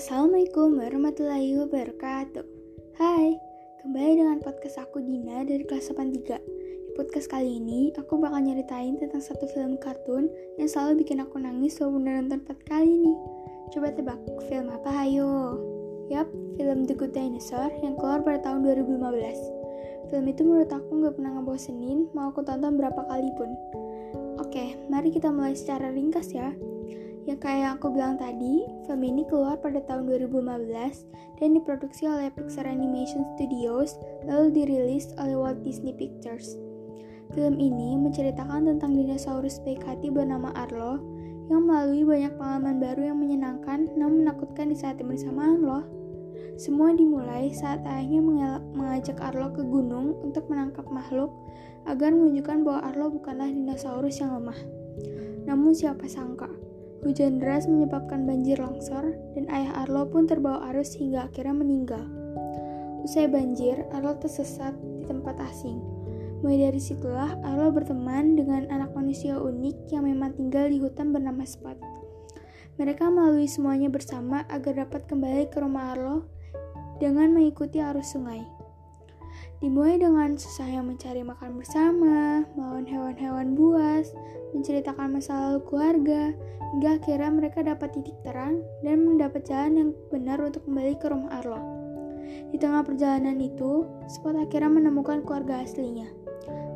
Assalamualaikum warahmatullahi wabarakatuh. Hai, kembali dengan podcast aku Dina dari kelas 83 Di podcast kali ini, aku bakal nyeritain tentang satu film kartun yang selalu bikin aku nangis walaupun udah nonton 4 kali nih Coba tebak, film apa? Hayo? Yap, film The Good Dinosaur yang keluar pada tahun 2015 Film itu menurut aku gak pernah ngebosenin, mau aku tonton berapa kali pun. Oke, mari kita mulai secara ringkas ya Ya kayak aku bilang tadi, film ini keluar pada tahun 2015 dan diproduksi oleh Pixar Animation Studios lalu dirilis oleh Walt Disney Pictures. Film ini menceritakan tentang dinosaurus baik hati bernama Arlo yang melalui banyak pengalaman baru yang menyenangkan namun menakutkan di saat yang bersamaan. Semua dimulai saat ayahnya mengajak Arlo ke gunung untuk menangkap makhluk agar menunjukkan bahwa Arlo bukanlah dinosaurus yang lemah. Namun siapa sangka, Hujan deras menyebabkan banjir longsor, dan ayah Arlo pun terbawa arus hingga akhirnya meninggal. Usai banjir, Arlo tersesat di tempat asing. Mulai dari situlah, Arlo berteman dengan anak manusia unik yang memang tinggal di hutan bernama Spot. Mereka melalui semuanya bersama agar dapat kembali ke rumah Arlo dengan mengikuti arus sungai. Dimulai dengan susahnya mencari makan bersama, melawan buas, menceritakan masa lalu keluarga, hingga akhirnya mereka dapat titik terang dan mendapat jalan yang benar untuk kembali ke rumah Arlo. Di tengah perjalanan itu, Spot akhirnya menemukan keluarga aslinya.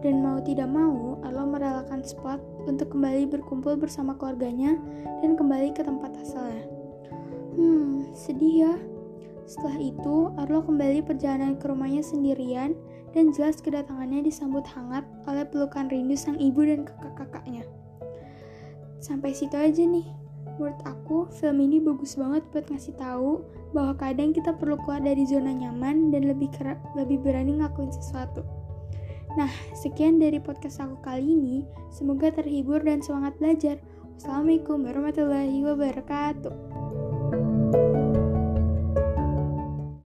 Dan mau tidak mau, Arlo merelakan Spot untuk kembali berkumpul bersama keluarganya dan kembali ke tempat asalnya. Hmm, sedih ya. Setelah itu, Arlo kembali perjalanan ke rumahnya sendirian dan jelas kedatangannya disambut hangat oleh pelukan rindu sang ibu dan kakak-kakaknya. Sampai situ aja nih. Menurut aku, film ini bagus banget buat ngasih tahu bahwa kadang kita perlu keluar dari zona nyaman dan lebih lebih berani ngakuin sesuatu. Nah, sekian dari podcast aku kali ini. Semoga terhibur dan semangat belajar. Wassalamualaikum warahmatullahi wabarakatuh.